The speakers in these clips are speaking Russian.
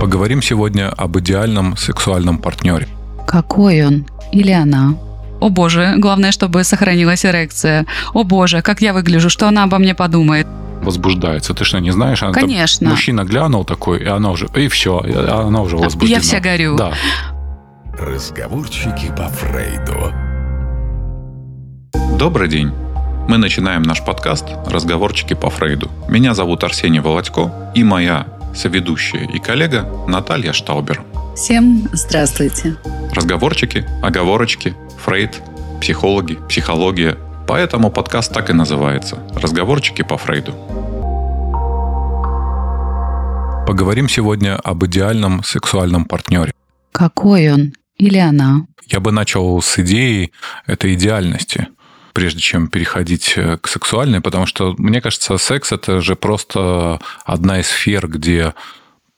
Поговорим сегодня об идеальном сексуальном партнере. Какой он или она? О боже, главное, чтобы сохранилась эрекция. О боже, как я выгляжу, что она обо мне подумает. Возбуждается. Ты что, не знаешь? Она Конечно. Там, мужчина глянул такой, и она уже, и все, она уже возбуждена. Я вся горю. Да. Разговорчики по Фрейду. Добрый день. Мы начинаем наш подкаст «Разговорчики по Фрейду». Меня зовут Арсений Володько и моя соведущая и коллега Наталья Штаубер. Всем здравствуйте. Разговорчики, оговорочки, Фрейд, психологи, психология. Поэтому подкаст так и называется «Разговорчики по Фрейду». Поговорим сегодня об идеальном сексуальном партнере. Какой он или она? Я бы начал с идеи этой идеальности, прежде чем переходить э, к сексуальной, потому что, мне кажется, секс – это же просто одна из сфер, где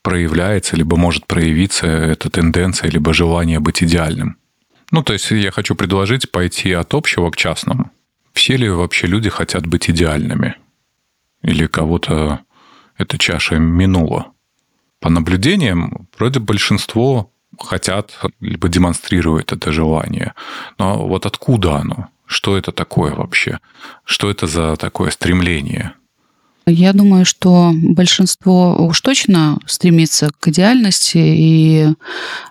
проявляется, либо может проявиться эта тенденция, либо желание быть идеальным. Ну, то есть я хочу предложить пойти от общего к частному. Все ли вообще люди хотят быть идеальными? Или кого-то эта чаша минула? По наблюдениям, вроде большинство хотят, либо демонстрируют это желание. Но вот откуда оно? Что это такое вообще? Что это за такое стремление? Я думаю, что большинство уж точно стремится к идеальности, и,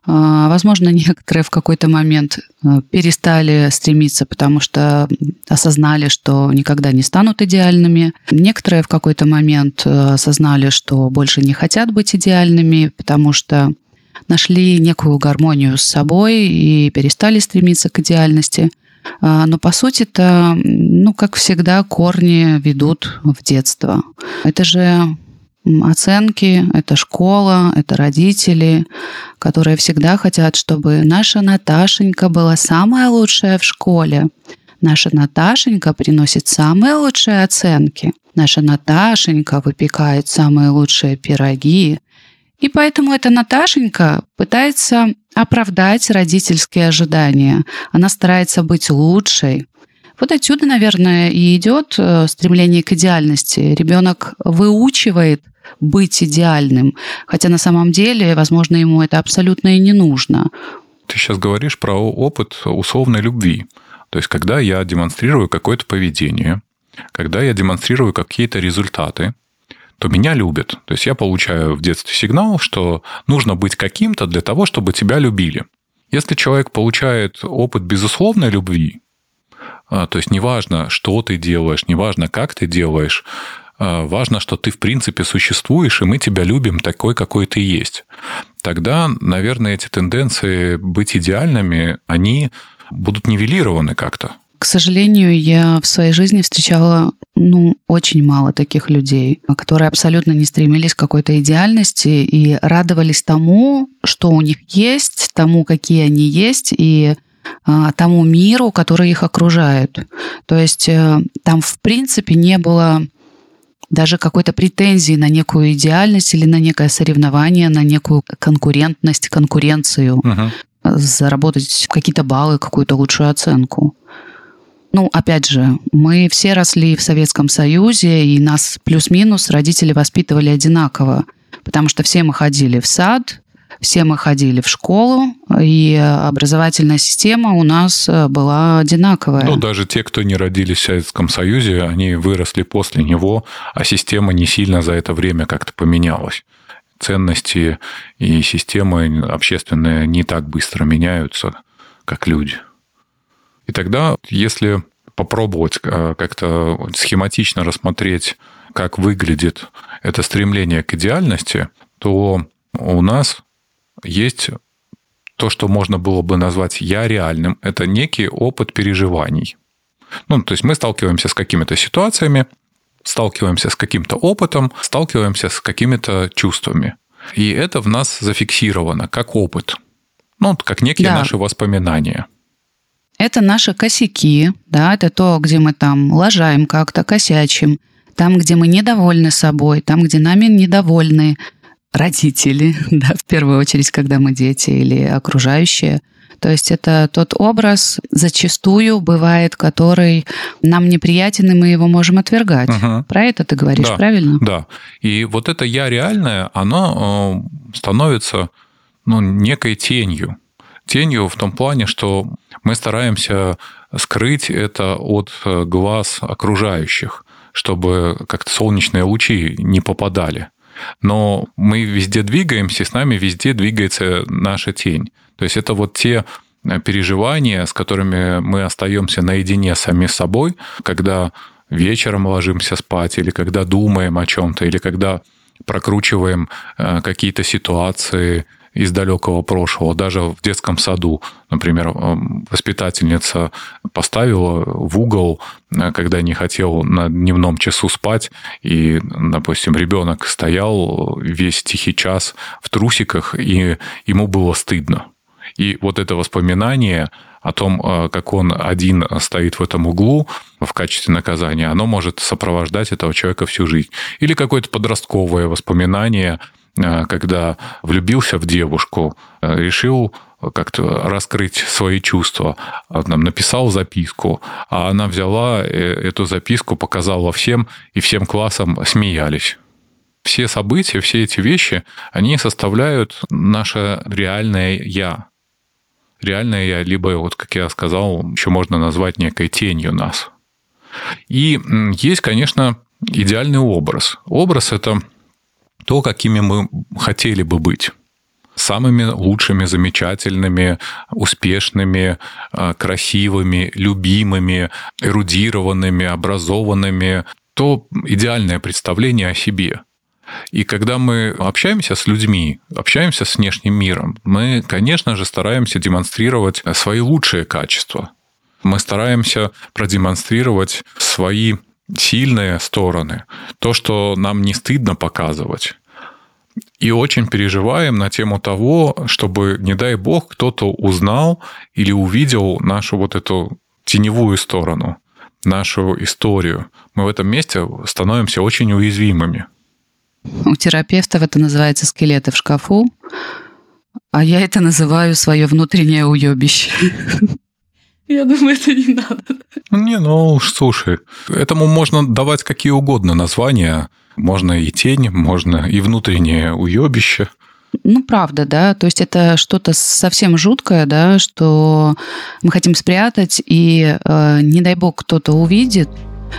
а, возможно, некоторые в какой-то момент а, перестали стремиться, потому что осознали, что никогда не станут идеальными. Некоторые в какой-то момент а, осознали, что больше не хотят быть идеальными, потому что нашли некую гармонию с собой и перестали стремиться к идеальности. А, но по сути это, ну, как всегда, корни ведут в детство. Это же оценки, это школа, это родители, которые всегда хотят, чтобы наша Наташенька была самая лучшая в школе. Наша Наташенька приносит самые лучшие оценки. Наша Наташенька выпекает самые лучшие пироги. И поэтому эта Наташенька пытается оправдать родительские ожидания. Она старается быть лучшей. Вот отсюда, наверное, и идет э, стремление к идеальности. Ребенок выучивает быть идеальным, хотя на самом деле, возможно, ему это абсолютно и не нужно. Ты сейчас говоришь про опыт условной любви. То есть, когда я демонстрирую какое-то поведение, когда я демонстрирую какие-то результаты, то меня любят. То есть я получаю в детстве сигнал, что нужно быть каким-то для того, чтобы тебя любили. Если человек получает опыт безусловной любви, а, то есть неважно, что ты делаешь, неважно, как ты делаешь, а, важно, что ты в принципе существуешь, и мы тебя любим такой, какой ты есть. Тогда, наверное, эти тенденции быть идеальными, они будут нивелированы как-то. К сожалению, я в своей жизни встречала ну, очень мало таких людей, которые абсолютно не стремились к какой-то идеальности и радовались тому, что у них есть, тому, какие они есть, и а, тому миру, который их окружает. То есть э, там, в принципе, не было даже какой-то претензии на некую идеальность или на некое соревнование, на некую конкурентность, конкуренцию, угу. заработать какие-то баллы, какую-то лучшую оценку. Ну, опять же, мы все росли в Советском Союзе, и нас плюс-минус родители воспитывали одинаково, потому что все мы ходили в сад, все мы ходили в школу, и образовательная система у нас э, была одинаковая. Ну, даже те, кто не родились в Советском Союзе, они выросли после него, а система не сильно за это время как-то поменялась. Ценности и системы общественные не так быстро меняются, как люди. И тогда, если попробовать э, как-то схематично рассмотреть, как выглядит это стремление к идеальности, то у нас есть то, что можно было бы назвать «я реальным». Это некий опыт переживаний. Ну, то есть мы сталкиваемся с какими-то ситуациями, сталкиваемся с каким-то опытом, сталкиваемся с какими-то чувствами. И это в нас зафиксировано как опыт. Ну, как некие да. наши воспоминания – это наши косяки, да, это то, где мы там лажаем как-то, косячим, там, где мы недовольны собой, там, где нами недовольны родители, да, в первую очередь, когда мы дети или окружающие. То есть это тот образ, зачастую бывает, который нам неприятен, и мы его можем отвергать. Угу. Про это ты говоришь, да, правильно? Да. И вот это я реальное, оно э, становится ну, некой тенью. Тенью в том плане, что мы стараемся скрыть это от глаз окружающих, чтобы как-то солнечные лучи не попадали. Но мы везде двигаемся, и с нами везде двигается наша тень. То есть это вот те переживания, с которыми мы остаемся наедине сами с собой, когда вечером ложимся спать, или когда думаем о чем-то, или когда прокручиваем э, какие-то ситуации из далекого прошлого, даже в детском саду. Например, э, воспитательница поставила в угол, э, когда не хотел на дневном часу спать, и, допустим, ребенок стоял весь тихий час в трусиках, и ему было стыдно. И вот это воспоминание о том, э, как он один стоит в этом углу в качестве наказания, оно может сопровождать этого человека всю жизнь. Или какое-то подростковое воспоминание, э, когда влюбился в девушку, э, решил как-то раскрыть свои чувства, там, написал записку, а она взяла эту записку, показала всем, и всем классом смеялись все события, все эти вещи, они составляют наше реальное «я» реальное я, либо, вот как я сказал, еще можно назвать некой тенью нас. И есть, конечно, идеальный образ. Образ – это то, какими мы хотели бы быть самыми лучшими, замечательными, успешными, а, красивыми, любимыми, эрудированными, образованными, то идеальное представление о себе. И когда мы общаемся с людьми, общаемся с внешним миром, мы, конечно же, стараемся демонстрировать свои лучшие качества. Мы стараемся продемонстрировать свои сильные стороны, то, что нам не стыдно показывать. И очень переживаем на тему того, чтобы, не дай бог, кто-то узнал или увидел нашу вот эту теневую сторону, нашу историю. Мы в этом месте становимся очень уязвимыми. У терапевтов это называется скелеты в шкафу, а я это называю свое внутреннее уебище. Я думаю, это не надо. Не, ну, слушай, этому можно давать какие угодно названия. Можно и тень, можно и внутреннее уебище. Ну, правда, да. То есть это что-то совсем жуткое, да, что мы хотим спрятать, и э, не дай бог кто-то увидит,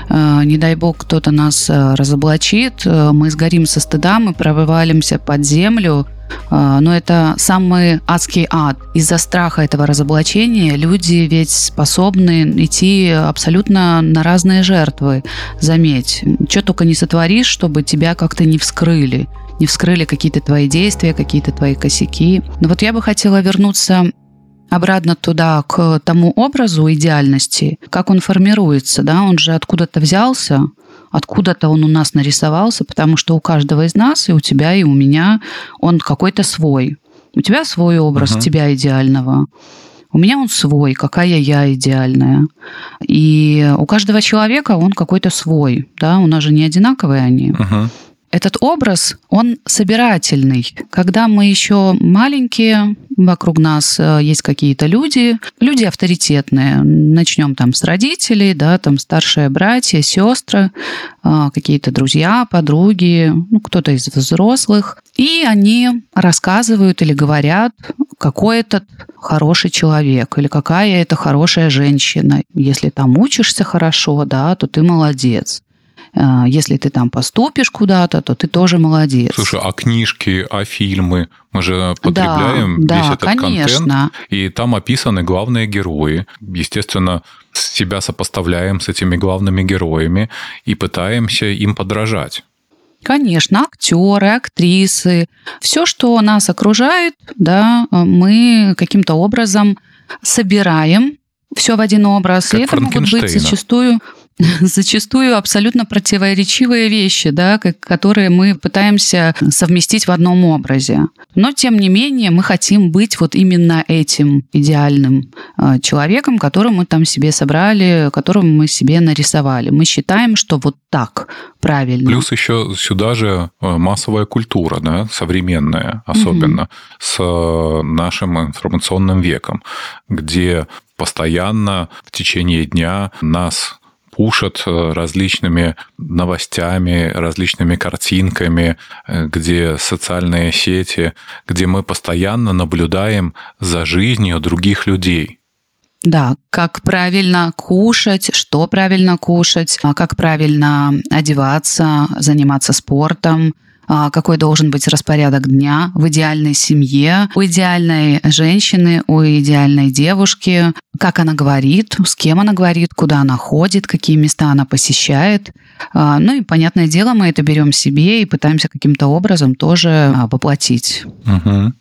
Э, не дай бог кто-то нас э, разоблачит, э, мы сгорим со стыда, мы провывалимся под землю, но это самый адский ад. Из-за страха этого разоблачения люди ведь способны идти абсолютно на разные жертвы. Заметь, что только не сотворишь, чтобы тебя как-то не вскрыли не вскрыли какие-то твои действия, какие-то твои косяки. Но вот я бы хотела вернуться обратно туда, к тому образу идеальности, как он формируется, да, он же откуда-то взялся, откуда-то он у нас нарисовался, потому что у каждого из нас, и у тебя, и у меня, он какой-то свой. У тебя свой образ uh-huh. тебя идеального. У меня он свой, какая я идеальная. И у каждого человека он какой-то свой, да, у нас же не одинаковые они. Uh-huh. Этот образ, он собирательный. Когда мы еще маленькие, вокруг нас э, есть какие-то люди, люди авторитетные. Начнем там с родителей, да, там старшие братья, сестры, э, какие-то друзья, подруги, ну, кто-то из взрослых. И они рассказывают или говорят, какой этот хороший человек или какая это хорошая женщина. Если там учишься хорошо, да, то ты молодец. А, если ты там поступишь куда-то, то ты тоже молодец. Слушай, а книжки, а фильмы? Мы же потребляем да, весь да, этот конечно. контент, и там описаны главные герои. Естественно, себя сопоставляем с этими главными героями и пытаемся им подражать. Конечно, актеры, актрисы, все, что нас окружает, да, мы каким-то образом собираем все в один образ. Как и это могут быть зачастую зачастую абсолютно противоречивые вещи, да, которые мы пытаемся совместить в одном образе. Но, тем не менее, мы хотим быть вот именно этим идеальным а, человеком, которым мы там себе собрали, которым мы себе нарисовали. Мы считаем, что вот так правильно. Плюс еще сюда же э, массовая культура, да, современная, особенно угу. с э, нашим информационным веком, где постоянно в течение дня нас пушат э, различными новостями, различными картинками, э, где социальные сети, где мы постоянно наблюдаем за жизнью других людей. Да, как правильно кушать, что правильно кушать, а как правильно одеваться, заниматься спортом, какой должен быть распорядок дня в идеальной семье, у идеальной женщины, у идеальной девушки, как она говорит, с кем она говорит, куда она ходит, какие места она посещает. А, ну и, понятное дело, мы это берем себе и пытаемся каким-то образом тоже а, воплотить. Угу.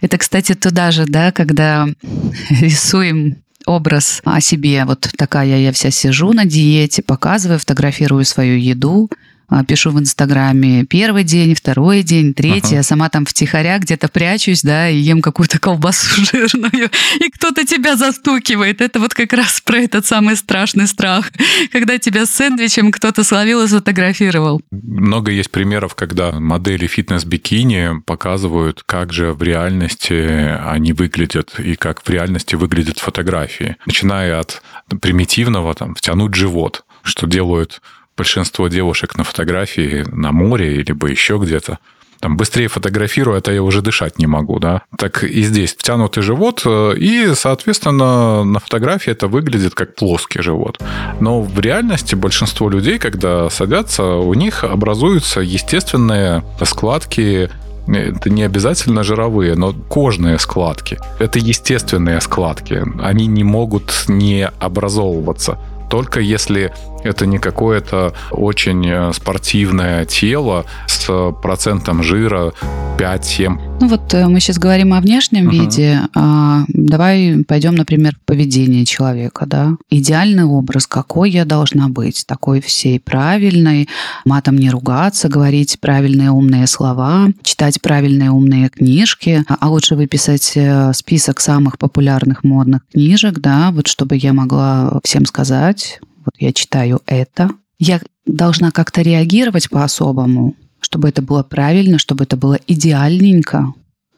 Это, кстати, туда же, да, когда рисуем образ о себе. Вот такая я вся сижу на диете, показываю, фотографирую свою еду, а, пишу в Инстаграме первый день, второй день, третий, ага. а сама там втихаря где-то прячусь, да, и ем какую-то колбасу жирную, и кто-то тебя застукивает. Это вот как раз про этот самый страшный страх, когда тебя с сэндвичем кто-то словил и сфотографировал. Много есть примеров, когда модели фитнес-бикини показывают, как же в реальности они выглядят и как в реальности выглядят фотографии. Начиная от примитивного, там, втянуть живот, что делают большинство девушек на фотографии на море, либо еще где-то, там, быстрее фотографирую, это я уже дышать не могу, да. Так и здесь втянутый живот, э, и, соответственно, на фотографии это выглядит как плоский живот. Но в реальности большинство людей, когда садятся, у них образуются естественные складки это не обязательно жировые, но кожные складки. Это естественные складки. Они не могут не образовываться только если это не какое-то очень э, спортивное тело с процентом жира 5-7. Ну вот э, мы сейчас говорим о внешнем uh-huh. виде. А давай пойдем, например, в поведение человека. Да? Идеальный образ, какой я должна быть, такой всей правильной, матом не ругаться, говорить правильные умные слова, читать правильные умные книжки, а лучше выписать э, список самых популярных модных книжек, да, вот чтобы я могла всем сказать, вот я читаю это, я должна как-то реагировать по-особому, чтобы это было правильно, чтобы это было идеальненько.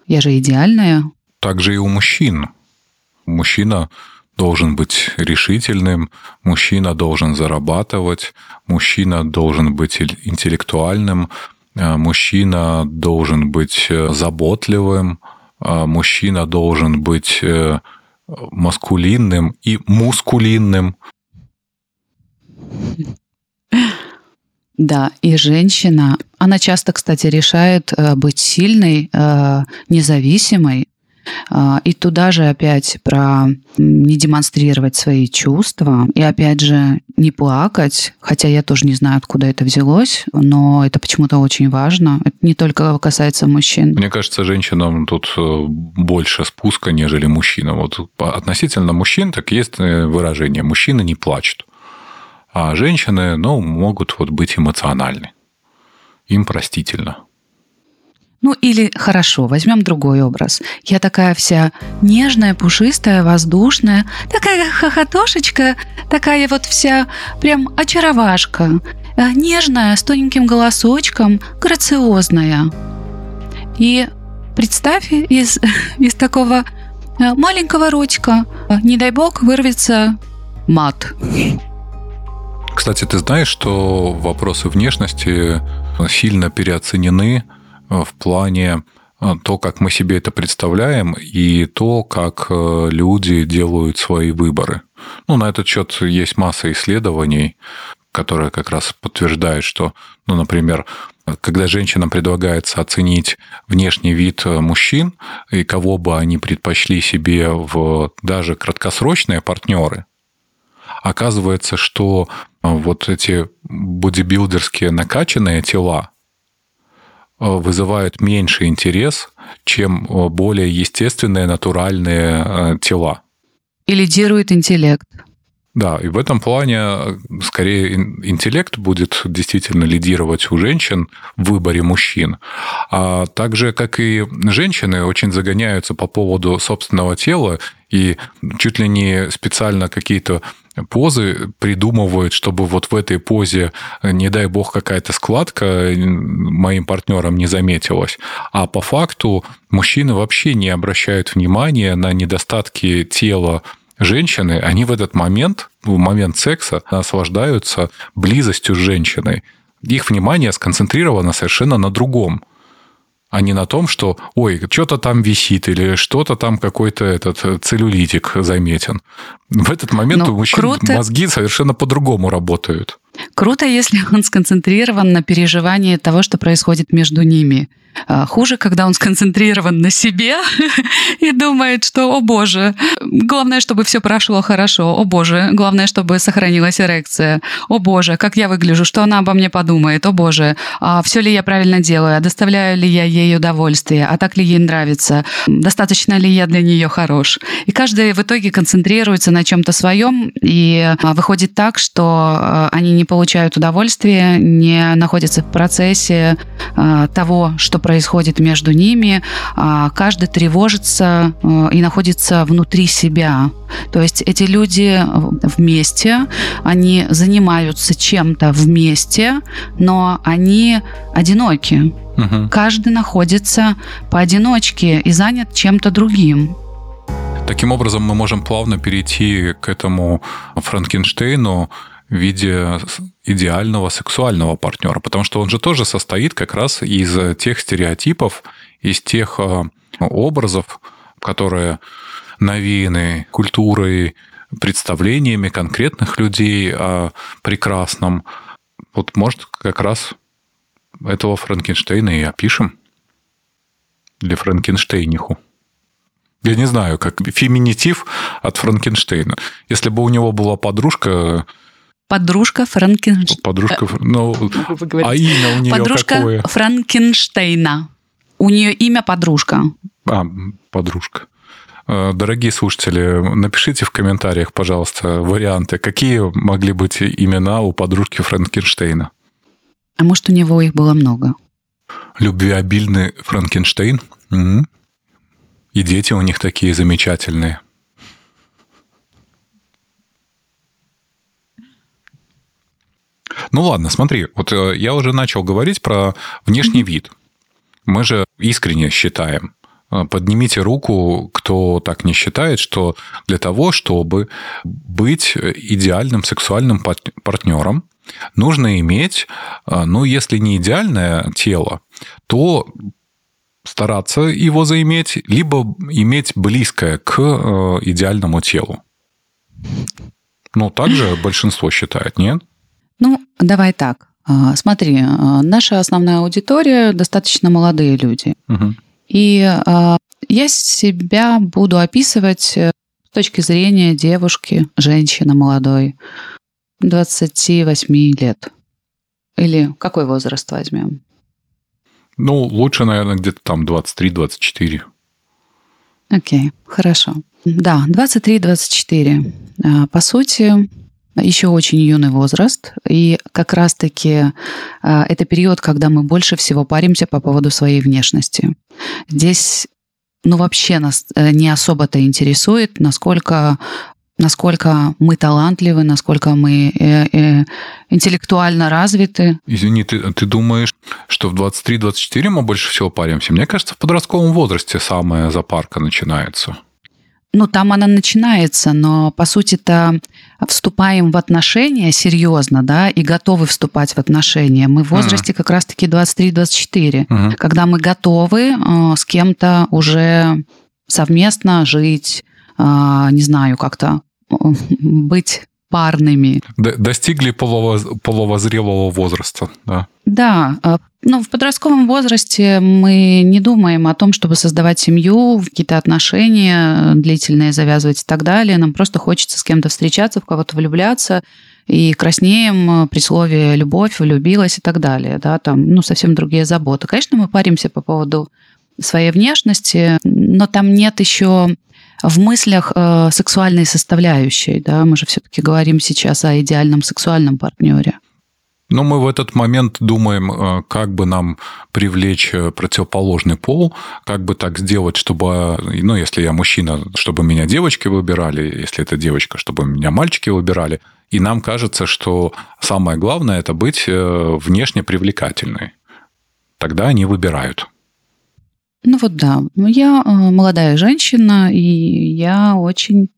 Я же идеальная. Так же и у мужчин. Мужчина должен быть решительным, мужчина должен зарабатывать, мужчина должен быть интеллектуальным, а мужчина должен быть э, заботливым, а мужчина должен быть э, маскулинным и мускулинным. Да, и женщина, она часто, кстати, решает э, быть сильной, э, независимой, э, и туда же опять про не демонстрировать свои чувства, и опять же не плакать, хотя я тоже не знаю, откуда это взялось, но это почему-то очень важно. Это не только касается мужчин. Мне кажется, женщинам тут больше спуска, нежели мужчинам. Вот относительно мужчин так есть выражение «мужчины не плачут». А женщины, ну, могут вот быть эмоциональны. Им простительно. Ну или хорошо, возьмем другой образ. Я такая вся нежная, пушистая, воздушная, такая хохотошечка, такая вот вся прям очаровашка, э, нежная, с тоненьким голосочком, грациозная. И представь, из, из такого э, маленького ротика, э, не дай бог, вырвется мат. Кстати, ты знаешь, что вопросы внешности сильно переоценены э, в плане э, то, как мы себе это представляем, и то, как э, люди делают свои выборы. Ну, на этот счет есть масса исследований, которые как раз подтверждают, что, ну, например, когда женщинам предлагается оценить внешний вид мужчин и кого бы они предпочли себе в даже краткосрочные партнеры, оказывается, что вот эти бодибилдерские накачанные тела э, вызывают меньший интерес, чем э, более естественные натуральные э, тела. И лидирует интеллект. Да, и в этом плане скорее интеллект будет действительно лидировать у женщин в выборе мужчин. А так же, как и женщины, очень загоняются по поводу собственного тела и чуть ли не специально какие-то позы придумывают, чтобы вот в этой позе, не дай бог, какая-то складка моим партнерам не заметилась. А по факту мужчины вообще не обращают внимания на недостатки тела женщины, они в этот момент в момент секса наслаждаются близостью с женщиной. Их внимание сконцентрировано совершенно на другом а не на том, что, ой, что-то там висит или что-то там какой-то этот целлюлитик заметен. В этот момент Но у мужчин круто... мозги совершенно по-другому работают. Круто, если он сконцентрирован на переживании того, что происходит между ними. А, хуже, когда он сконцентрирован на себе и думает, что, о боже, главное, чтобы все прошло хорошо, о боже, главное, чтобы сохранилась эрекция, о боже, как я выгляжу, что она обо мне подумает, о боже, а все ли я правильно делаю, а доставляю ли я ей удовольствие, а так ли ей нравится, достаточно ли я для нее хорош. И каждый в итоге концентрируется на чем-то своем, и а, выходит так, что они не получают удовольствия, не находятся в процессе того, что происходит между ними, а, каждый тревожится э, и находится внутри себя. То есть эти люди вместе, они занимаются чем-то вместе, но они одиноки. Угу. Каждый находится поодиночке и занят чем-то другим. Таким образом, мы можем плавно перейти к этому Франкенштейну, в виде идеального сексуального партнера, потому что он же тоже состоит как раз из тех стереотипов, из тех э, образов, которые навеяны культурой, представлениями конкретных людей о прекрасном. Вот, может, как раз этого Франкенштейна и опишем для Франкенштейниху. Я не знаю, как феминитив от Франкенштейна. Если бы у него была подружка, Подружка Франкенштейна. Подружка, ну, а имя у нее Подружка какое? Франкенштейна. У нее имя подружка. А, подружка. Э, дорогие слушатели, напишите в комментариях, пожалуйста, варианты, какие могли быть имена у подружки Франкенштейна. А может, у него их было много? Любвеобильный Франкенштейн. Угу. И дети у них такие замечательные. Ну ладно, смотри, вот э, я уже начал говорить про внешний вид. Мы же искренне считаем, э, Поднимите руку, кто так не считает, что для того, чтобы быть идеальным сексуальным партнером, нужно иметь, э, ну, если не идеальное тело, то стараться его заиметь, либо иметь близкое к идеальному телу. Ну, также большинство считает, нет? Ну, давай так. А, смотри, а, наша основная аудитория достаточно молодые люди. Угу. И а, я себя буду описывать э, с точки зрения девушки, женщины молодой, 28 лет. Или какой возраст возьмем? Ну, лучше, наверное, где-то там 23-24. Окей, хорошо. Да, 23-24. По сути, еще очень юный возраст, и как раз-таки а, это период, когда мы больше всего паримся по поводу своей внешности. Здесь ну, вообще нас э, не особо-то интересует, насколько насколько мы талантливы, насколько мы э, э, интеллектуально развиты. Извини, ты, ты думаешь, что в 23-24 мы больше всего паримся? Мне кажется, в подростковом возрасте самая запарка начинается ну, там она начинается, но, по сути-то, вступаем в отношения серьезно, да, и готовы вступать в отношения. Мы в возрасте uh-huh. как раз-таки 23-24, uh-huh. когда мы готовы э, с кем-то уже совместно жить, э, не знаю, как-то э, быть парными. Достигли половозрелого возраста, да. Да, э, ну, в подростковом возрасте мы не думаем о том, чтобы создавать семью, какие-то отношения длительные завязывать и так далее. Нам просто хочется с кем-то встречаться, в кого-то влюбляться, и краснеем при слове «любовь», «влюбилась» и так далее. Да, там, ну, совсем другие заботы. Конечно, мы паримся по поводу своей внешности, но там нет еще в мыслях э, сексуальной составляющей. Да? Мы же все-таки говорим сейчас о идеальном сексуальном партнере. Но мы в этот момент думаем, э, как бы нам привлечь э, противоположный пол, как бы так сделать, чтобы, ну, если я мужчина, чтобы меня девочки выбирали, если это девочка, чтобы меня мальчики выбирали. И нам кажется, что самое главное – это быть э, внешне привлекательной. Тогда они выбирают. Ну вот да, ну, я молодая женщина, и я очень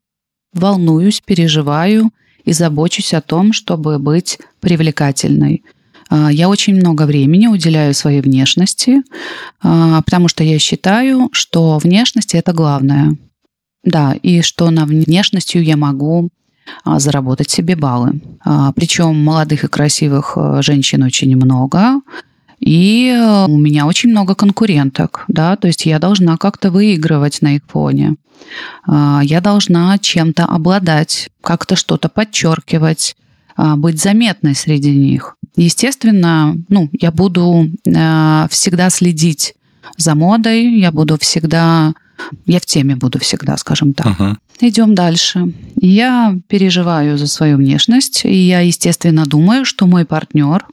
волнуюсь, переживаю и забочусь о том, чтобы быть привлекательной. А, я очень много времени уделяю своей внешности, а, потому что я считаю, что внешность это главное. Да, и что на внешностью я могу а, заработать себе баллы. Причем молодых и красивых женщин очень много, и э, у меня очень много конкуренток, да, то есть я должна как-то выигрывать на их фоне. Я должна чем-то обладать, как-то что-то подчеркивать, быть заметной среди них. Естественно, ну, я буду э, всегда следить за модой, я буду всегда, я в теме буду всегда, скажем так. Uh-huh. Идем дальше. Я переживаю за свою внешность, и я, естественно, думаю, что мой партнер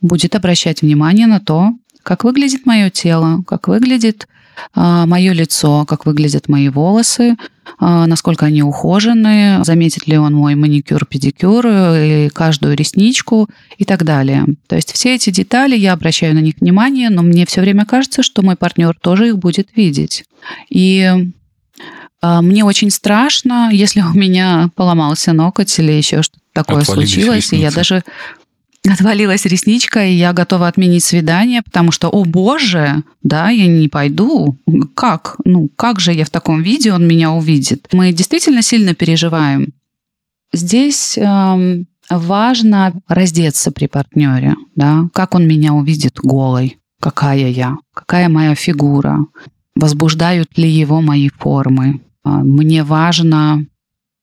будет обращать внимание на то, как выглядит мое тело, как выглядит а, мое лицо, как выглядят мои волосы, а, насколько они ухожены, заметит ли он мой маникюр, педикюр, э, и каждую ресничку и так далее. То есть все эти детали, я обращаю на них внимание, но мне все время кажется, что мой партнер тоже их будет видеть. И а, мне очень страшно, если у меня поломался ноготь или еще что-то такое Отвалились случилось, ресницы. и я даже отвалилась ресничка, и я готова отменить свидание, потому что, о боже, да, я не пойду. Как? Ну, как же я в таком виде, он меня увидит? Мы действительно сильно переживаем. Здесь эм, важно раздеться при партнере, да, как он меня увидит голой, какая я, какая моя фигура, возбуждают ли его мои формы. А, мне важно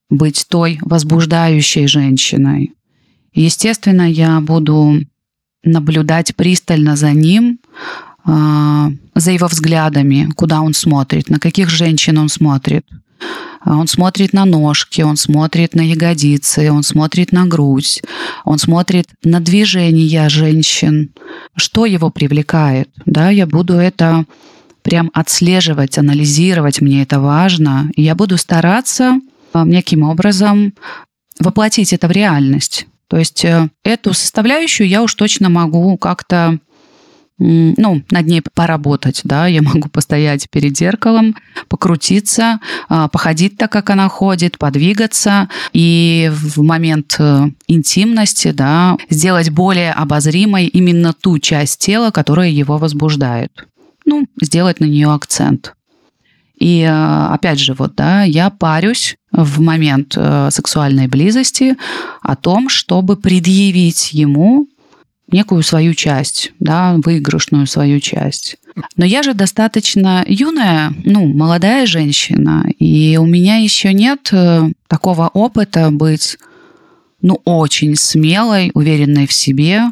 быть той возбуждающей женщиной, Естественно, я буду наблюдать пристально за ним, а, за его взглядами, куда он смотрит, на каких женщин он смотрит. А, он смотрит на ножки, он смотрит на ягодицы, он смотрит на грудь, он смотрит на движения женщин, что его привлекает. Да, я буду это прям отслеживать, анализировать, мне это важно. Я буду стараться а, неким образом воплотить это в реальность. То есть э, эту составляющую я уж точно могу как-то ну, над ней поработать, да, я могу постоять перед зеркалом, покрутиться, а, походить так, как она ходит, подвигаться и в момент э, интимности, да, сделать более обозримой именно ту часть тела, которая его возбуждает. Ну, сделать на нее акцент. И э, опять же, вот, да, я парюсь в момент э, сексуальной близости о том, чтобы предъявить ему некую свою часть, да, выигрышную свою часть. Но я же достаточно юная, ну, молодая женщина, и у меня еще нет э, такого опыта быть ну, очень смелой, уверенной в себе,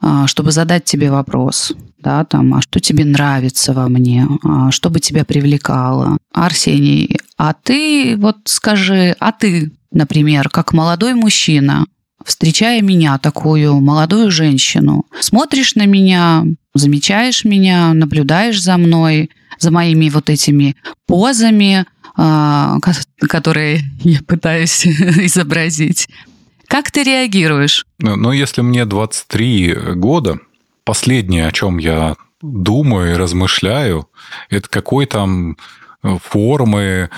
а, чтобы задать тебе вопрос, да, там, а что тебе нравится во мне, а что бы тебя привлекало. Арсений, а ты вот скажи, а ты, например, как молодой мужчина, встречая меня, такую молодую женщину, смотришь на меня, замечаешь меня, наблюдаешь за мной, за моими вот этими позами, а, которые я пытаюсь изобразить. Как ты реагируешь? Ну, ну, если мне 23 года, последнее, о чем я думаю и размышляю, это какой там формы,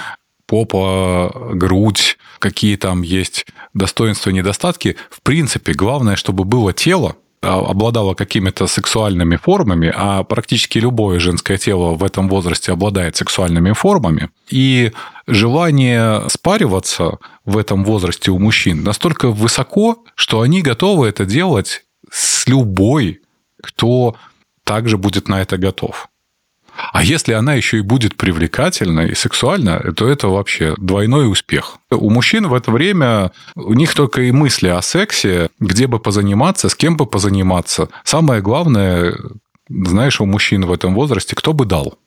попа, грудь, какие там есть достоинства и недостатки. В принципе, главное, чтобы было тело, обладала какими-то сексуальными формами, а практически любое женское тело в этом возрасте обладает сексуальными формами, и желание спариваться в этом возрасте у мужчин настолько высоко, что они готовы это делать с любой, кто также будет на это готов. А если она еще и будет привлекательна и сексуальна, то это вообще двойной успех. У мужчин в это время у них только и мысли о сексе, где бы позаниматься, с кем бы позаниматься. Самое главное, знаешь, у мужчин в этом возрасте, кто бы дал.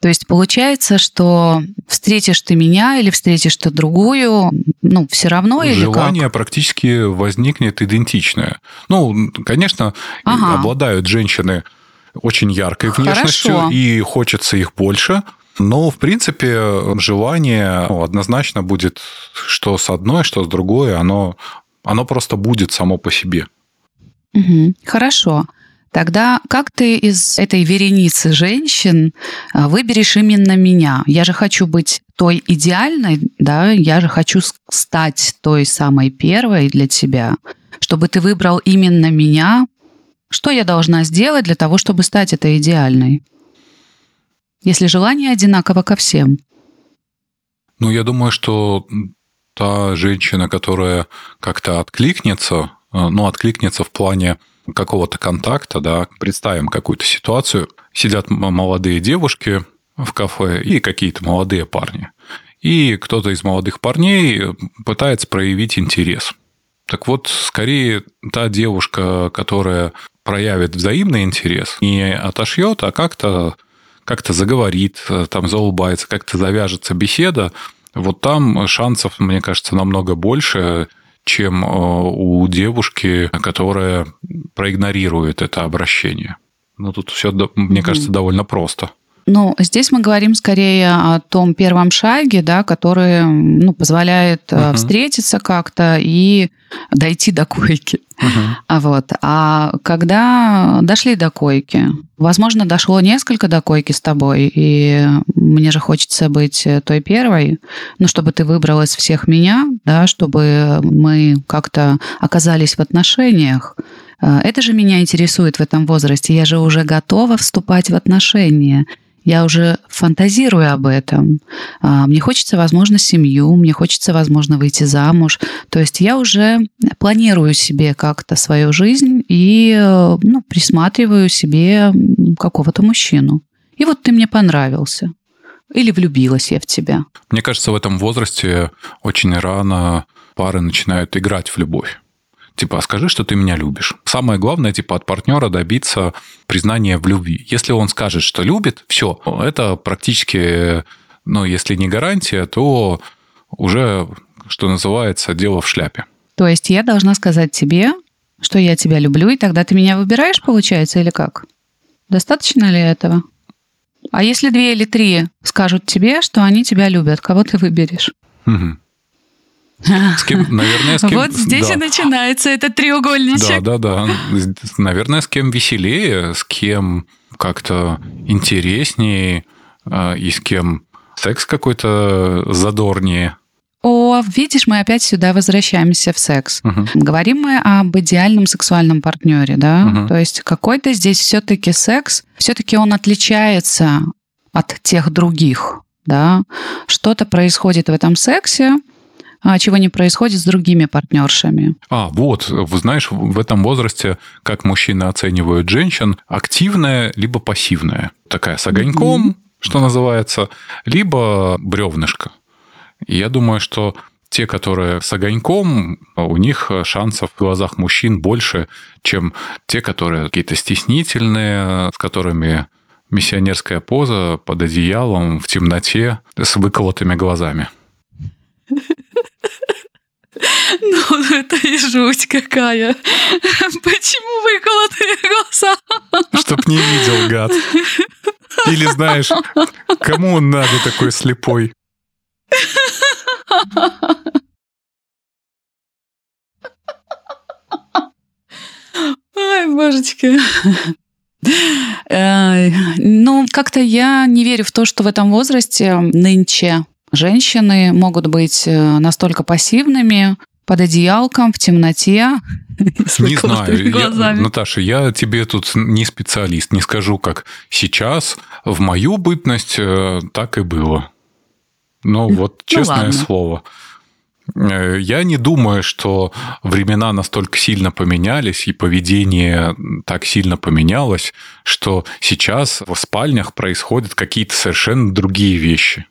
То есть получается, что встретишь ты меня или встретишь ты другую, ну, все равно или Желание как? практически возникнет идентичное. Ну, конечно, ага. обладают женщины очень яркой внешностью, Хорошо. и хочется их больше. Но, в принципе, желание ну, однозначно будет, что с одной, что с другой, оно, оно просто будет само по себе. Угу. Хорошо. Тогда как ты из этой вереницы женщин а, выберешь именно меня? Я же хочу быть той идеальной, да, я же хочу стать той самой первой для тебя, чтобы ты выбрал именно меня. Что я должна сделать для того, чтобы стать этой идеальной? Если желание одинаково ко всем. Ну, я думаю, что та женщина, которая как-то откликнется, э, ну, откликнется в плане какого-то контакта, да, представим какую-то ситуацию, сидят молодые девушки в кафе и какие-то молодые парни. И кто-то из молодых парней пытается проявить интерес. Так вот, скорее та девушка, которая проявит взаимный интерес, не отошьет, а как-то как заговорит, там заулыбается, как-то завяжется беседа, вот там шансов, мне кажется, намного больше, чем э, у девушки, которая проигнорирует это обращение. Ну, тут все, мне кажется, довольно просто. Ну, здесь мы говорим скорее о том первом шаге, да, который ну, позволяет uh-huh. встретиться как-то и дойти до койки. Uh-huh. А вот. А когда дошли до койки, возможно, дошло несколько до койки с тобой, и мне же хочется быть той первой, ну, чтобы ты выбрал из всех меня, да, чтобы мы как-то оказались в отношениях. Э, это же меня интересует в этом возрасте. Я же уже готова вступать в отношения я уже фантазирую об этом. А, мне хочется, возможно, семью, мне хочется, возможно, выйти замуж. То есть я уже планирую себе как-то свою жизнь и ну, присматриваю себе какого-то мужчину. И вот ты мне понравился. Или влюбилась я в тебя. Мне кажется, в этом возрасте очень рано пары начинают играть в любовь. Типа, а скажи, что ты меня любишь. Самое главное, типа, от партнера добиться признания в любви. Если он скажет, что любит, все, это практически, ну, если не гарантия, то уже, что называется, дело в шляпе. То есть я должна сказать тебе, что я тебя люблю, и тогда ты меня выбираешь, получается, или как? Достаточно ли этого? А если две или три скажут тебе, что они тебя любят, кого ты выберешь? Угу. С кем, наверное, с кем... Вот здесь да. и начинается этот треугольничек. Да, да, да. Наверное, с кем веселее, с кем как-то интереснее а, и с кем секс какой-то задорнее. О, видишь, мы опять сюда возвращаемся в секс. Угу. Говорим мы об идеальном сексуальном партнере, да? Угу. То есть какой-то здесь все-таки секс, все-таки он отличается от тех других, да? Что-то происходит в этом сексе, чего не происходит с другими партнершами. А, вот, вы знаешь, в этом возрасте, как мужчины оценивают женщин, активная либо пассивная. Такая с огоньком, mm-hmm. что называется, либо бревнышко. И я думаю, что те, которые с огоньком, у них шансов в глазах мужчин больше, чем те, которые какие-то стеснительные, с которыми миссионерская поза под одеялом в темноте с выколотыми глазами. Ну, это и жуть какая. Почему выколотые глаза? Чтоб не видел, гад. Или знаешь, кому он надо такой слепой? Ой, божечки. Ну, как-то я не верю в то, что в этом возрасте нынче Женщины могут быть э, настолько пассивными, под одеялком, в темноте. Не знаю, я, Наташа, я тебе тут не специалист, не скажу, как сейчас. В мою бытность э, так и было. Ну вот, ну честное ну, слово. Э, я не думаю, что времена настолько сильно поменялись и поведение так сильно поменялось, что сейчас в спальнях происходят какие-то совершенно другие вещи.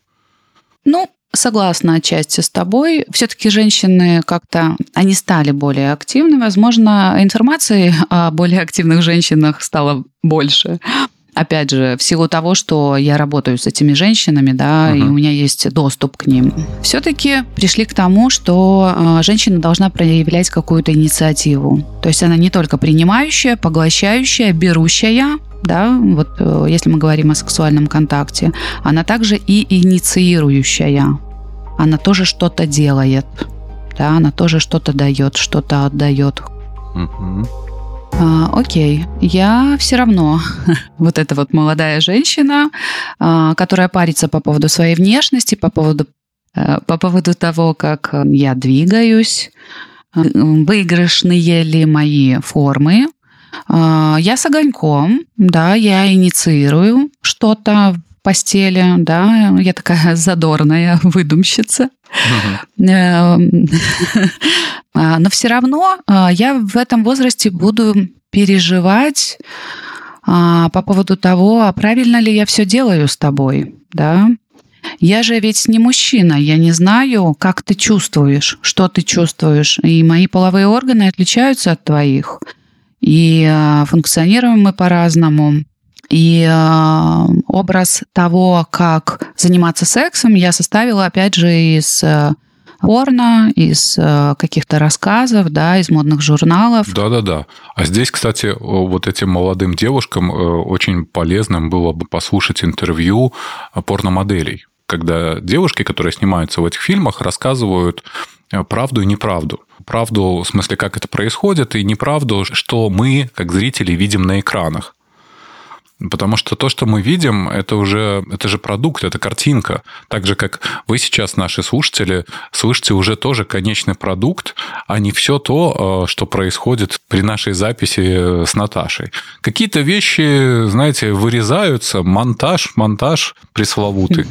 Ну, согласна отчасти с тобой. Все-таки женщины как-то, они стали более активны. Возможно, информации о более активных женщинах стало больше. Опять же, в силу того, что я работаю с этими женщинами, да, uh-huh. и у меня есть доступ к ним. Все-таки пришли к тому, что а, женщина должна проявлять какую-то инициативу. То есть она не только принимающая, поглощающая, берущая, да, вот э, если мы говорим о сексуальном контакте, она также и инициирующая. Она тоже что-то делает, да, она тоже что-то дает, что-то отдает. Угу. А, окей, я все равно вот эта вот молодая женщина, а, которая парится по поводу своей внешности, по поводу, а, по поводу того, как я двигаюсь, выигрышные ли мои формы. А, я с огоньком, да, я инициирую что-то в постели, да, я такая задорная выдумщица. Эм, а, но все равно а, я в этом возрасте буду переживать по поводу того, а правильно ли я все делаю с тобой, да, я же ведь не мужчина, я не знаю, как ты чувствуешь, что ты чувствуешь. И мои половые органы отличаются от твоих. И а, функционируем мы по-разному. И э, образ того, как заниматься сексом, я составила, опять же, из э, порно, из э, каких-то рассказов, да, из модных журналов. Да-да-да. А здесь, кстати, вот этим молодым девушкам очень полезным было бы послушать интервью порномоделей когда девушки, которые снимаются в этих фильмах, рассказывают э, правду и неправду. Правду, в смысле, как это происходит, и неправду, что мы, как зрители, видим на экранах. Потому что то, что мы видим, это уже это же продукт, это картинка. Так же, как вы сейчас, наши слушатели, слышите уже тоже конечный продукт, а не все то, э, что происходит при нашей записи с Наташей. Какие-то вещи, знаете, вырезаются, монтаж, монтаж пресловутый.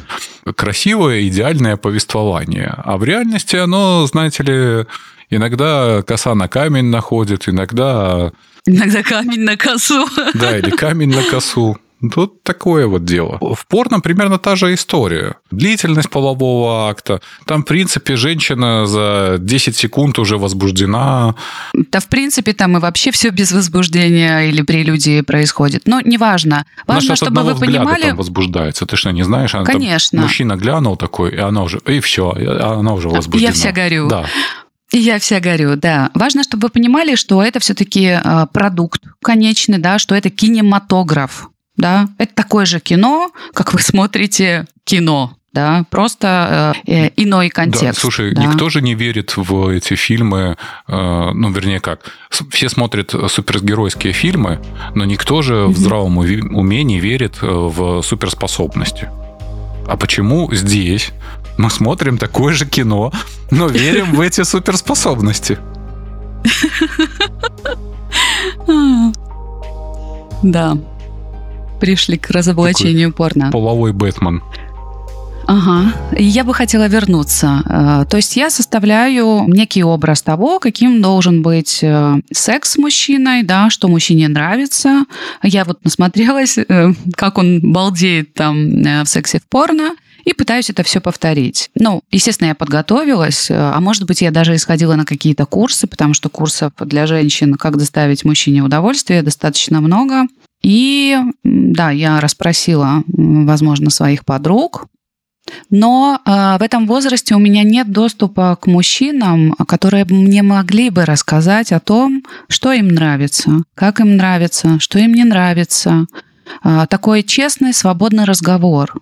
Красивое, идеальное повествование. А в реальности оно, знаете ли, иногда коса на камень находит, иногда Иногда камень на косу. Да, или камень на косу. Тут такое вот дело. В порно примерно та же история. Длительность полового акта. Там, в принципе, женщина за 10 секунд уже возбуждена. Да, в принципе, там и вообще все без возбуждения или прелюдии происходит. Но неважно. Важно, Она чтобы вы понимали... там возбуждается. Ты что, не знаешь? Она Конечно. Мужчина глянул такой, и она уже... И все, она уже возбуждена. Я вся горю. Да. Я вся горю, да. Важно, чтобы вы понимали, что это все-таки э, продукт конечный, да, что это кинематограф, да. Это такое же кино, как вы смотрите кино, да, просто э, э иной контекст. Да, слушай, да. никто же не верит в эти фильмы, э, ну, вернее, как, все смотрят супергеройские фильмы, но никто же mm-hmm. в здравом уме не верит э, в суперспособности. А почему здесь мы смотрим такое же кино, но верим в эти суперспособности. Да. Пришли к разоблачению порно. Половой Бэтмен. Ага. Я бы хотела вернуться. Э, то есть я составляю некий образ того, каким должен быть э, секс с мужчиной, да, что мужчине нравится. Я вот насмотрелась, э, как он балдеет там в сексе в порно и пытаюсь это все повторить. Ну, естественно, я подготовилась, а может быть, я даже исходила на какие-то курсы, потому что курсов для женщин, как доставить мужчине удовольствие, достаточно много. И да, я расспросила, возможно, своих подруг, но э, в этом возрасте у меня нет доступа к мужчинам, которые мне могли бы рассказать о том, что им нравится, как им нравится, что им не нравится. Э, такой честный, свободный разговор.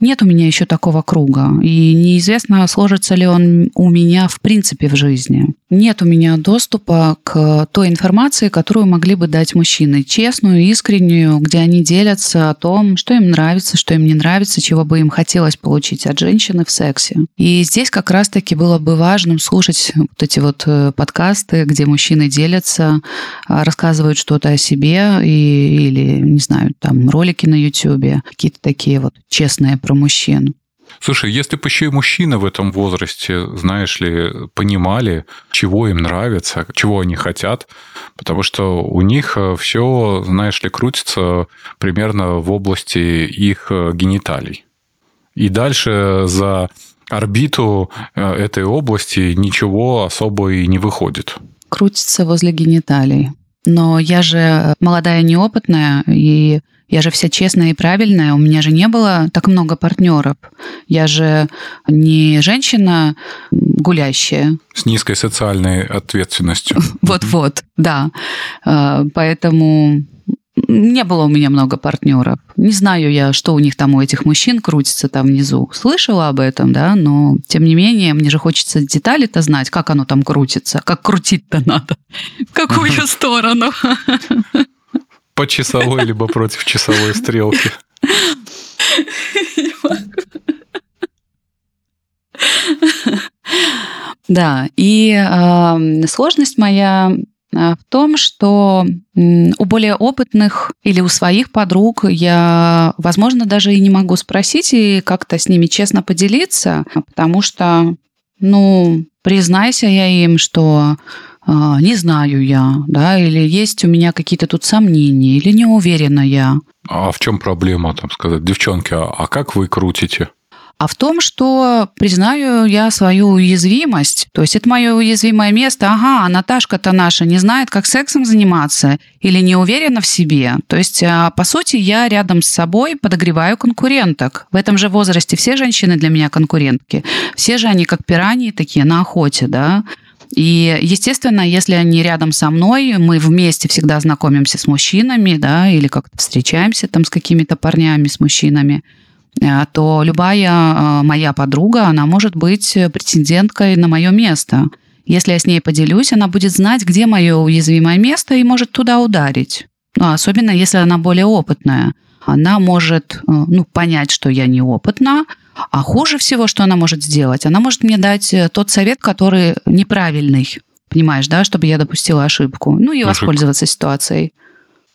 Нет у меня еще такого круга, и неизвестно, сложится ли он у меня в принципе в жизни. Нет у меня доступа к той информации, которую могли бы дать мужчины, честную, искреннюю, где они делятся о том, что им нравится, что им не нравится, чего бы им хотелось получить от женщины в сексе. И здесь как раз-таки было бы важным слушать вот эти вот э, подкасты, где мужчины делятся, а, рассказывают что-то о себе и, или, не знаю, там ролики на YouTube, какие-то такие вот честные про мужчин. Слушай, если бы еще и мужчины в этом возрасте, знаешь ли, понимали, чего им нравится, чего они хотят, потому что у них э, все, знаешь ли, крутится примерно в области их э, гениталий. И дальше за орбиту э, этой области ничего особо и не выходит. Крутится возле гениталий. Но я же молодая, неопытная, и я же вся честная и правильная, у меня же не было так много партнеров. Я же не женщина гулящая. С низкой социальной ответственностью. Вот-вот, да. А, поэтому не было у меня много партнеров. Не знаю я, что у них там у этих мужчин крутится там внизу. Слышала об этом, да, но тем не менее, мне же хочется детали-то знать, как оно там крутится, как крутить-то надо, в какую сторону. По часовой, либо против часовой стрелки. Да, и э, сложность моя в том, что у более опытных или у своих подруг я, возможно, даже и не могу спросить и как-то с ними честно поделиться, потому что, ну, признайся я им, что не знаю я, да, или есть у меня какие-то тут сомнения, или не уверена я. А в чем проблема, там сказать, девчонки, а, а как вы крутите? а в том, что признаю я свою уязвимость. То есть это мое уязвимое место. Ага, а Наташка-то наша не знает, как сексом заниматься или не уверена в себе. То есть, а, по сути, я рядом с собой подогреваю конкуренток. В этом же возрасте все женщины для меня конкурентки. Все же они как пираньи такие на охоте, да. И, естественно, если они рядом со мной, мы вместе всегда знакомимся с мужчинами, да, или как-то встречаемся там с какими-то парнями, с мужчинами, Э, то любая э, моя подруга, она может быть претенденткой на мое место. Если я с ней поделюсь, она будет знать, где мое уязвимое место и может туда ударить. Ну, особенно если она более опытная. Она может э, ну, понять, что я неопытна, а хуже всего, что она может сделать, она может мне дать тот совет, который неправильный, понимаешь, да, чтобы я допустила ошибку. Ну и воспользоваться ситуацией.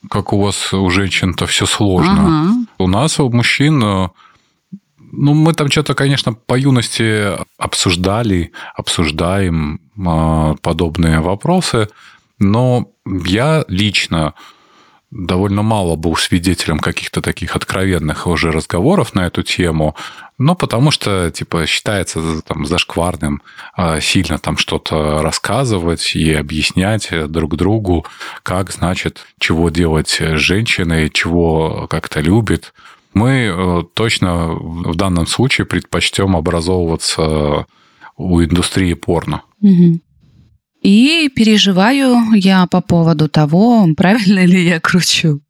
Как у вас у женщин-то все сложно. Ага. У нас у мужчин ну, мы там что-то, конечно, по юности обсуждали, обсуждаем э, подобные вопросы, но я лично довольно мало был свидетелем каких-то таких откровенных уже разговоров на эту тему, но потому что, типа, считается там зашкварным э, сильно там что-то рассказывать и объяснять друг другу, как, значит, чего делать женщиной, чего как-то любит, мы э, точно в данном случае предпочтем образовываться у индустрии порно. И переживаю я по поводу того, правильно ли я кручу.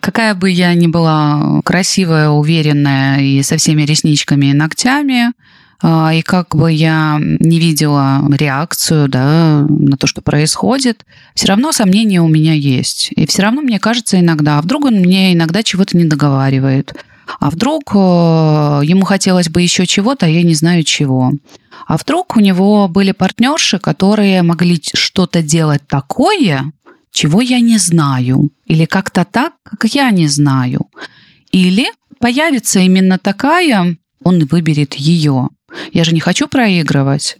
Какая бы я ни была красивая, уверенная и со всеми ресничками и ногтями, а, и как бы я не видела реакцию да, на то, что происходит, все равно сомнения у меня есть. И все равно мне кажется иногда, а вдруг он мне иногда чего-то не договаривает, а вдруг э, ему хотелось бы еще чего-то, а я не знаю чего. А вдруг у него были партнерши, которые могли что-то делать такое, чего я не знаю, или как-то так, как я не знаю. Или появится именно такая, он выберет ее. Я же не хочу проигрывать.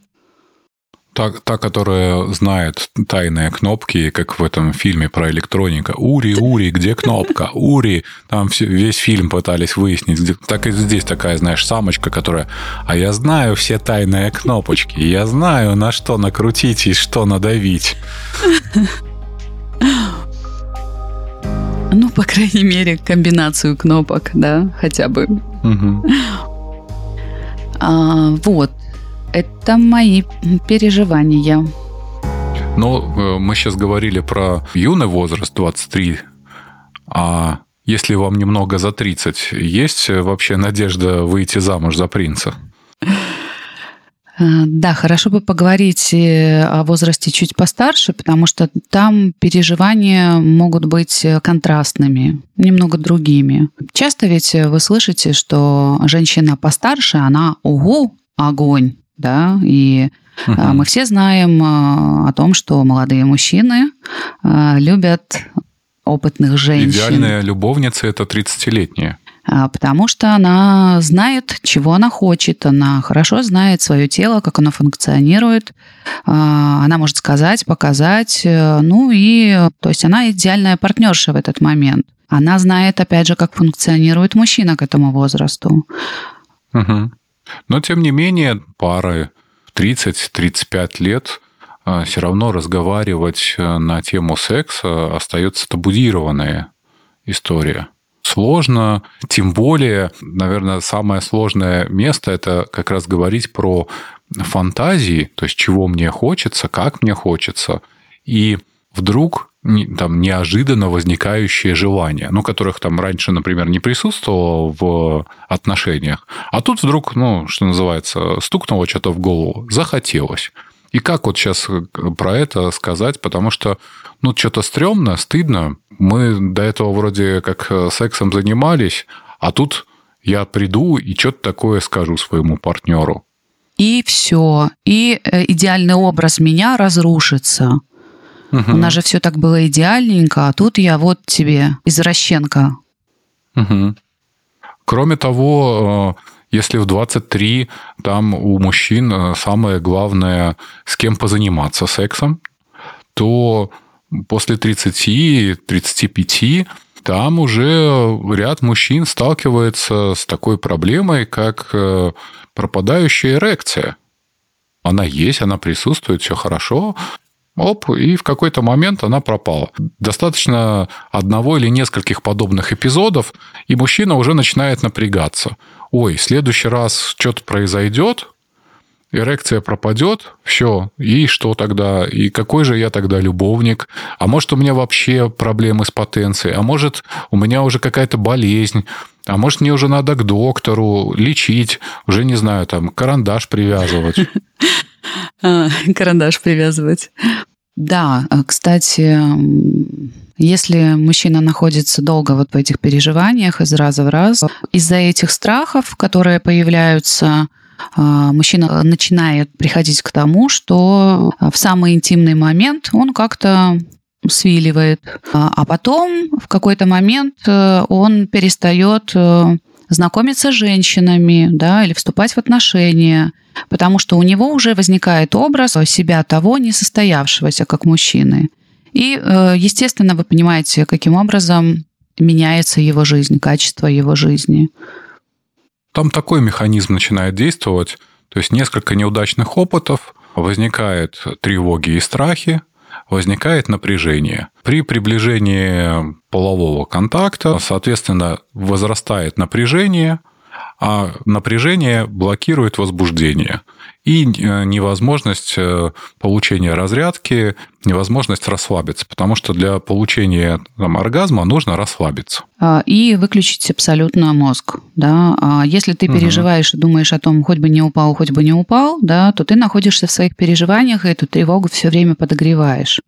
Та, та, которая знает тайные кнопки, как в этом фильме про электроника. Ури, Ури, где кнопка? Ури. Там все, весь фильм пытались выяснить. Где, так и здесь такая, знаешь, самочка, которая... А я знаю все тайные кнопочки. Я знаю, на что накрутить и что надавить. Ну, по крайней мере, комбинацию кнопок, да, хотя бы. Угу. А, вот. Это мои переживания. Ну, э, мы сейчас говорили про юный возраст, 23. А если вам немного за 30, есть вообще надежда выйти замуж за принца? Э, да, хорошо бы поговорить э, о возрасте чуть постарше, потому что там переживания могут быть контрастными, немного другими. Часто ведь вы слышите, что женщина постарше, она угу, огонь, да, и угу. мы все знаем о том, что молодые мужчины любят опытных женщин. Идеальная любовница – это 30-летняя. А, потому что она знает, чего она хочет, она хорошо знает свое тело, как оно функционирует, а, она может сказать, показать, э, ну и, то есть она идеальная партнерша в этот момент. Она знает, опять же, как функционирует мужчина к этому возрасту. Угу. Но, тем не менее, пары в 30-35 лет а, все равно разговаривать э, на тему секса остается табудированная история сложно. Тем более, наверное, самое сложное место – это как раз говорить про фантазии, то есть чего мне хочется, как мне хочется. И вдруг там неожиданно возникающие желания, ну, которых там раньше, например, не присутствовало в отношениях, а тут вдруг, ну, что называется, стукнуло что-то в голову, захотелось. И как вот сейчас про это сказать, потому что, ну, что-то стрёмно, стыдно. Мы до этого вроде как сексом занимались, а тут я приду и что-то такое скажу своему партнеру. И все. И э, идеальный образ меня разрушится. Угу. У нас же все так было идеальненько, а тут я вот тебе извращенка. Угу. Кроме того, э, если в 23 там у мужчин э, самое главное, с кем позаниматься сексом, то после 30-35 там уже ряд мужчин сталкивается с такой проблемой, как э, пропадающая эрекция. Она есть, она присутствует, все хорошо, Оп, и в какой-то момент она пропала. Достаточно одного или нескольких подобных эпизодов, и мужчина уже начинает напрягаться. Ой, в следующий раз что-то произойдет, эрекция пропадет, все, и что тогда? И какой же я тогда любовник? А может, у меня вообще проблемы с потенцией? А может, у меня уже какая-то болезнь? А может, мне уже надо к доктору лечить, уже, не знаю, там, карандаш привязывать. А, карандаш привязывать. Да, а, кстати, если мужчина находится долго вот в этих переживаниях из раза в раз, из-за этих страхов, которые появляются, а, мужчина начинает приходить к тому, что в самый интимный момент он как-то свиливает, а потом в какой-то момент э, он перестает э, знакомиться с женщинами, да, или вступать в отношения, потому что у него уже возникает образ себя того несостоявшегося как мужчины. И, э, естественно, вы понимаете, каким образом меняется его жизнь, качество его жизни. Там такой механизм начинает действовать, то есть несколько неудачных опытов, возникают тревоги и страхи, возникает напряжение. При приближении полового контакта, соответственно, возрастает напряжение, а напряжение блокирует возбуждение. И э, невозможность э, получения разрядки, невозможность расслабиться, потому что для получения там, оргазма нужно расслабиться. А, и выключить абсолютно мозг. Да? А если ты переживаешь и думаешь о том, хоть бы не упал, хоть бы не упал, да, то ты находишься в своих переживаниях и эту тревогу все время подогреваешь.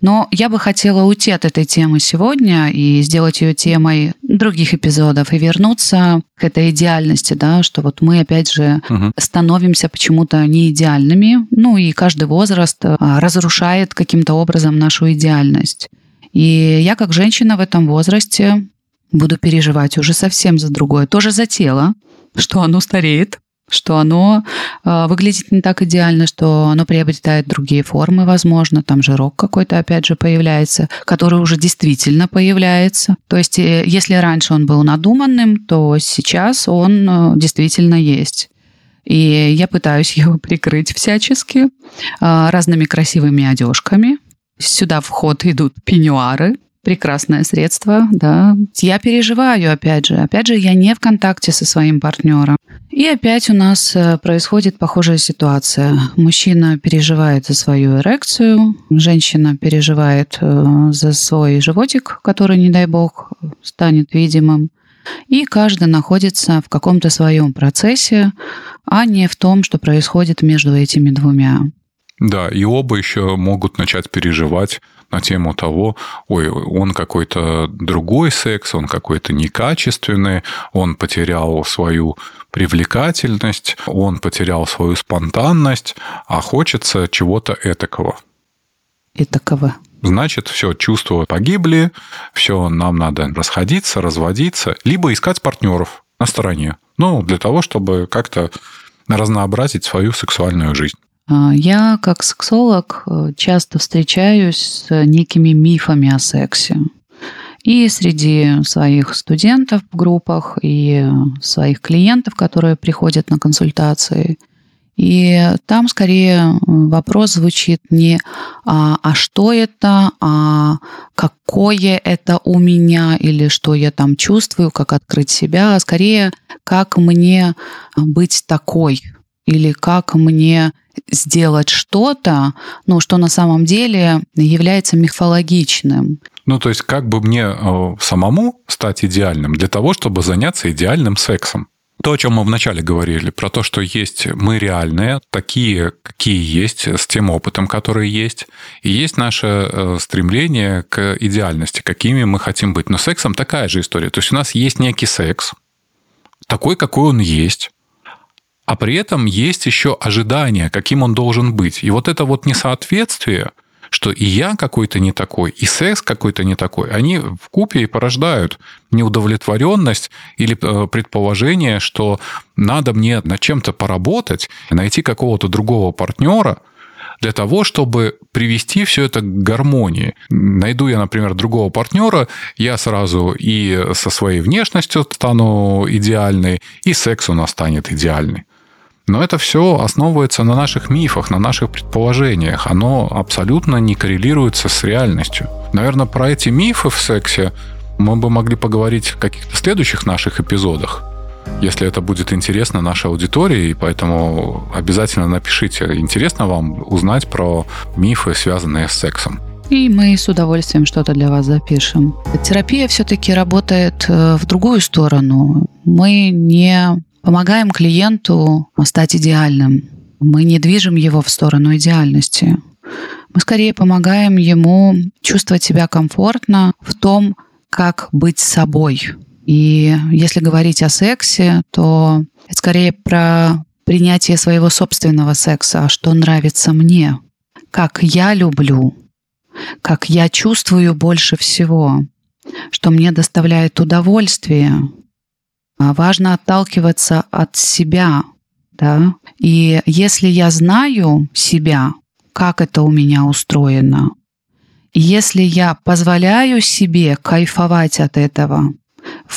Но я бы хотела уйти от этой темы сегодня и сделать ее темой других эпизодов и вернуться к этой идеальности, да, что вот мы опять же угу. становимся почему-то не идеальными, ну и каждый возраст а, разрушает каким-то образом нашу идеальность. И я как женщина в этом возрасте буду переживать уже совсем за другое, тоже за тело, что оно стареет, что оно э, выглядит не так идеально, что оно приобретает другие формы, возможно, там жирок какой-то опять же появляется, который уже действительно появляется. То есть, э, если раньше он был надуманным, то сейчас он э, действительно есть. И я пытаюсь его прикрыть всячески разными красивыми одежками. Сюда в ход идут пеньюары, прекрасное средство, да. Я переживаю, опять же. Опять же, я не в контакте со своим партнером. И опять у нас э, происходит похожая ситуация. Мужчина переживает за свою эрекцию, женщина переживает э, за свой животик, который, не дай бог, станет видимым. И каждый находится в каком-то своем процессе, а не в том, что происходит между этими двумя. Да, и оба еще могут начать переживать на тему того, ой, он какой-то другой секс, он какой-то некачественный, он потерял свою привлекательность, он потерял свою спонтанность, а хочется чего-то этакого. Этакого. Значит, все, чувства погибли, все, нам надо расходиться, разводиться, либо искать партнеров на стороне. Ну, для того, чтобы как-то разнообразить свою сексуальную жизнь. А, я, как сексолог, э, часто встречаюсь с некими мифами о сексе. И среди своих студентов в группах, и своих клиентов, которые приходят на консультации. И там скорее вопрос звучит не а, а что это, а какое это у меня, или что я там чувствую, как открыть себя, а скорее как мне быть такой, или как мне сделать что-то, ну, что на самом деле является мифологичным. Ну, то есть, как бы мне э, самому стать идеальным для того, чтобы заняться идеальным сексом? То, о чем мы вначале говорили, про то, что есть мы реальные, такие, какие есть, с тем опытом, который есть, и есть наше э, стремление к идеальности, какими мы хотим быть. Но сексом такая же история. То есть у нас есть некий секс, такой, какой он есть, а при этом есть еще ожидание, каким он должен быть. И вот это вот несоответствие – что и я какой-то не такой, и секс какой-то не такой, они в купе и порождают неудовлетворенность или э, предположение, что надо мне над чем-то поработать, найти какого-то другого партнера, для того, чтобы привести все это к гармонии. Найду я, например, другого партнера, я сразу и со своей внешностью стану идеальной, и секс у нас станет идеальный. Но это все основывается на наших мифах, на наших предположениях. Оно абсолютно не коррелируется с реальностью. Наверное, про эти мифы в сексе мы бы могли поговорить в каких-то следующих наших эпизодах если это будет интересно нашей аудитории, и поэтому обязательно напишите, интересно вам узнать про мифы, связанные с сексом. И мы с удовольствием что-то для вас запишем. Терапия все-таки работает э, в другую сторону. Мы не помогаем клиенту стать идеальным. Мы не движем его в сторону идеальности. Мы скорее помогаем ему чувствовать себя комфортно в том, как быть собой. И если говорить о сексе, то это скорее про принятие своего собственного секса, а что нравится мне, как я люблю, как я чувствую больше всего, что мне доставляет удовольствие, важно отталкиваться от себя, да. И если я знаю себя, как это у меня устроено, если я позволяю себе кайфовать от этого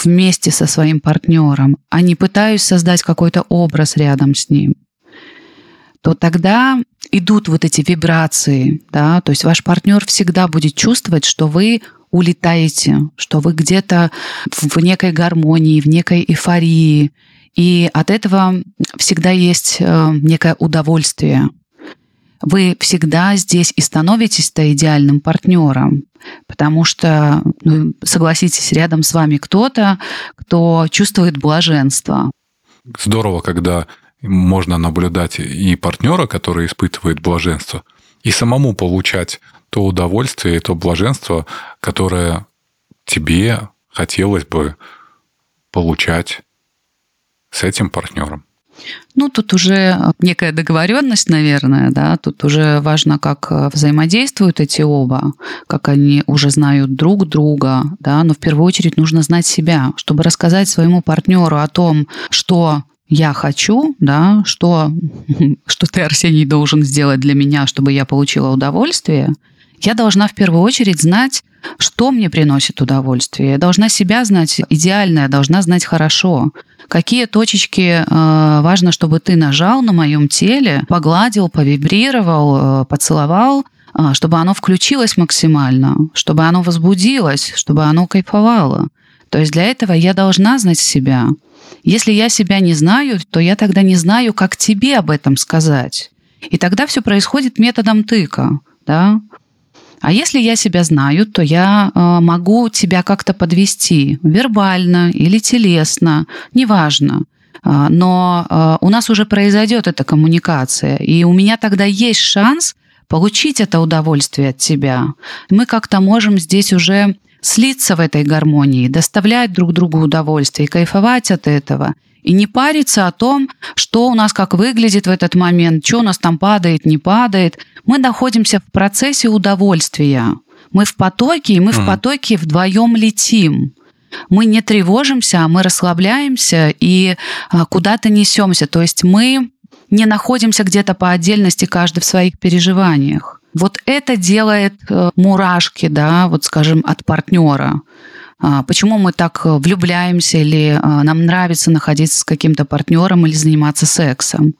вместе со своим партнером, а не пытаюсь создать какой-то образ рядом с ним, то тогда идут вот эти вибрации, да, то есть ваш партнер всегда будет чувствовать, что вы улетаете, что вы где-то в некой гармонии, в некой эйфории. И от этого всегда есть э, некое удовольствие. Вы всегда здесь и становитесь-то идеальным партнером, потому что, ну, согласитесь, рядом с вами кто-то, кто чувствует блаженство. Здорово, когда можно наблюдать и партнера, который испытывает блаженство, и самому получать то удовольствие и то блаженство, которое тебе хотелось бы получать с этим партнером. Ну, тут уже некая договоренность, наверное, да, тут уже важно, как взаимодействуют эти оба, как они уже знают друг друга, да, но в первую очередь нужно знать себя, чтобы рассказать своему партнеру о том, что я хочу, да, что, что ты, Арсений, должен сделать для меня, чтобы я получила удовольствие – я должна в первую очередь знать, что мне приносит удовольствие. Я должна себя знать идеально, я должна знать хорошо. Какие точечки э, важно, чтобы ты нажал на моем теле, погладил, повибрировал, э, поцеловал, э, чтобы оно включилось максимально, чтобы оно возбудилось, чтобы оно кайфовало. То есть для этого я должна знать себя. Если я себя не знаю, то я тогда не знаю, как тебе об этом сказать. И тогда все происходит методом тыка. Да? А если я себя знаю, то я э, могу тебя как-то подвести вербально или телесно, неважно. Э, но э, у нас уже произойдет эта коммуникация, и у меня тогда есть шанс получить это удовольствие от тебя. Мы как-то можем здесь уже слиться в этой гармонии, доставлять друг другу удовольствие и кайфовать от этого. И не париться о том, что у нас как выглядит в этот момент, что у нас там падает, не падает. Мы находимся в процессе удовольствия. Мы в потоке, и мы mm. в потоке вдвоем летим. Мы не тревожимся, а мы расслабляемся и а, куда-то несемся. То есть мы не находимся где-то по отдельности, каждый в своих переживаниях. Вот это делает э, мурашки, да, вот скажем, от партнера. А, почему мы так э, влюбляемся или а, нам нравится находиться с каким-то партнером или заниматься сексом.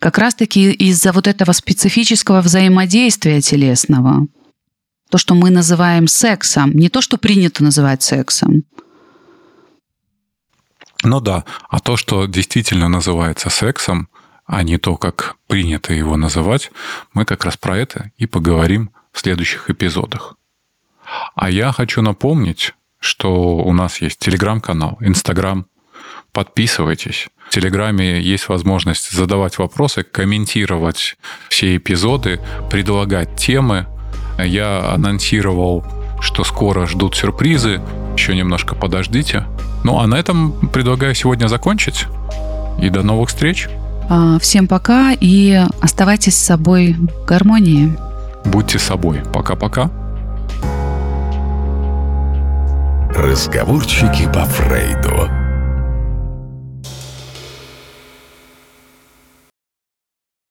Как раз-таки из-за вот этого специфического взаимодействия телесного. То, что мы называем сексом, не то, что принято называть сексом. Ну да, а то, что действительно называется сексом, а не то, как принято его называть, мы как раз про это и поговорим в следующих эпизодах. А я хочу напомнить, что у нас есть телеграм-канал, инстаграм. Подписывайтесь. В Телеграме есть возможность задавать вопросы, комментировать все эпизоды, предлагать темы. Я анонсировал, что скоро ждут сюрпризы. Еще немножко подождите. Ну, а на этом предлагаю сегодня закончить. И до новых встреч. А, всем пока и оставайтесь с собой в гармонии. Будьте собой. Пока-пока. Разговорчики по Фрейду.